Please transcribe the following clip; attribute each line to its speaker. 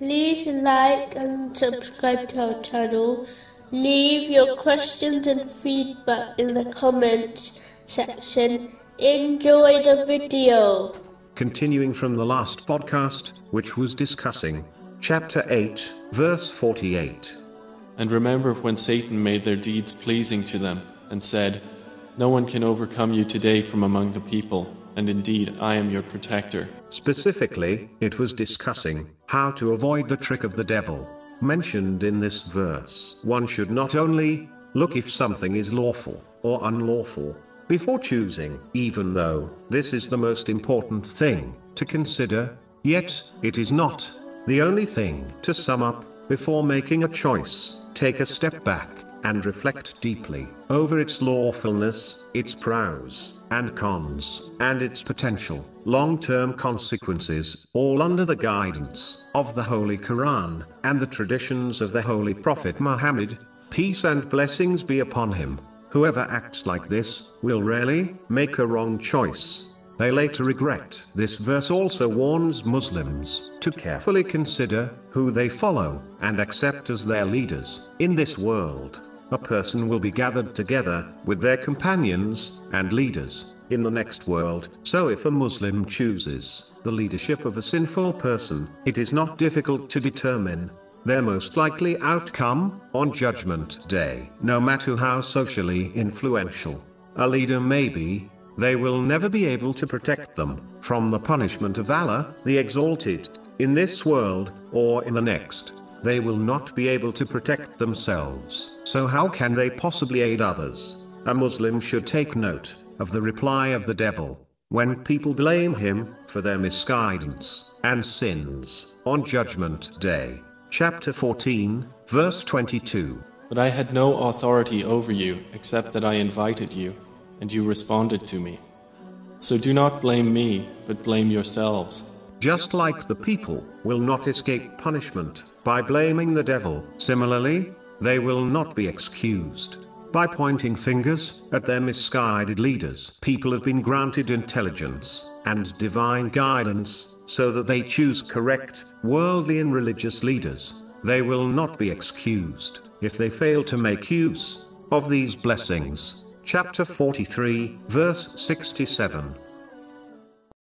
Speaker 1: like and subscribe to our channel. Leave your questions and feedback in the comments section. Enjoy the video.
Speaker 2: Continuing from the last podcast, which was discussing chapter 8, verse 48.
Speaker 3: And remember when Satan made their deeds pleasing to them, and said, No one can overcome you today from among the people, and indeed I am your protector.
Speaker 2: Specifically, it was discussing how to avoid the trick of the devil. Mentioned in this verse, one should not only look if something is lawful or unlawful before choosing, even though this is the most important thing to consider, yet it is not the only thing to sum up before making a choice. Take a step back and reflect deeply over its lawfulness, its pros and cons, and its potential long term consequences, all under the guidance of the Holy Quran and the traditions of the Holy Prophet Muhammad. Peace and blessings be upon him. Whoever acts like this will rarely make a wrong choice. They later regret. This verse also warns Muslims to carefully consider who they follow and accept as their leaders. In this world, a person will be gathered together with their companions and leaders in the next world. So if a Muslim chooses the leadership of a sinful person, it is not difficult to determine their most likely outcome on Judgment Day. No matter how socially influential a leader may be, they will never be able to protect them from the punishment of Allah, the Exalted, in this world or in the next. They will not be able to protect themselves. So, how can they possibly aid others? A Muslim should take note of the reply of the devil when people blame him for their misguidance and sins on Judgment Day chapter 14, verse 22.
Speaker 3: But I had no authority over you except that I invited you, and you responded to me. So do not blame me, but blame yourselves.
Speaker 2: Just like the people will not escape punishment by blaming the devil, similarly, they will not be excused by pointing fingers at their misguided leaders. People have been granted intelligence and divine guidance so that they choose correct, worldly and religious leaders. They will not be excused if they fail to make use of these blessings. Chapter 43, verse 67.